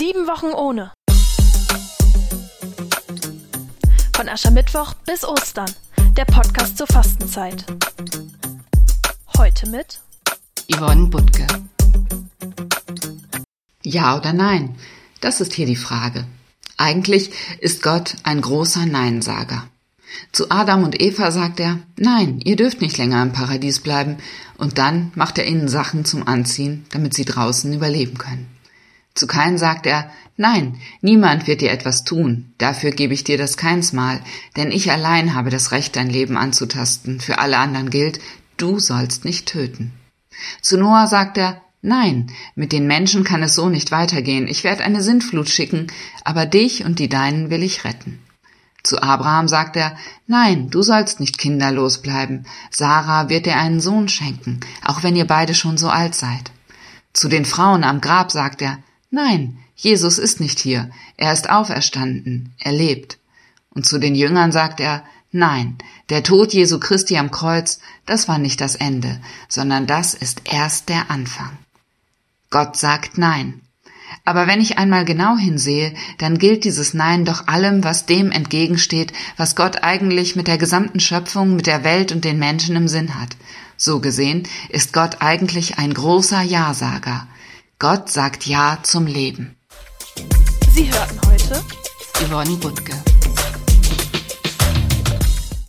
Sieben Wochen ohne. Von Aschermittwoch bis Ostern. Der Podcast zur Fastenzeit. Heute mit Yvonne Butke. Ja oder nein? Das ist hier die Frage. Eigentlich ist Gott ein großer Neinsager. Zu Adam und Eva sagt er, nein, ihr dürft nicht länger im Paradies bleiben, und dann macht er ihnen Sachen zum Anziehen, damit sie draußen überleben können. Zu Kain sagt er, nein, niemand wird dir etwas tun, dafür gebe ich dir das keinsmal, denn ich allein habe das Recht, dein Leben anzutasten, für alle anderen gilt, du sollst nicht töten. Zu Noah sagt er, Nein, mit den Menschen kann es so nicht weitergehen. Ich werde eine Sintflut schicken, aber dich und die Deinen will ich retten. Zu Abraham sagt er, Nein, du sollst nicht kinderlos bleiben. Sarah wird dir einen Sohn schenken, auch wenn ihr beide schon so alt seid. Zu den Frauen am Grab sagt er, Nein, Jesus ist nicht hier, er ist auferstanden, er lebt. Und zu den Jüngern sagt er, Nein, der Tod Jesu Christi am Kreuz, das war nicht das Ende, sondern das ist erst der Anfang. Gott sagt Nein. Aber wenn ich einmal genau hinsehe, dann gilt dieses Nein doch allem, was dem entgegensteht, was Gott eigentlich mit der gesamten Schöpfung, mit der Welt und den Menschen im Sinn hat. So gesehen ist Gott eigentlich ein großer Ja-Sager. Gott sagt Ja zum Leben. Sie hörten heute Yvonne Butke.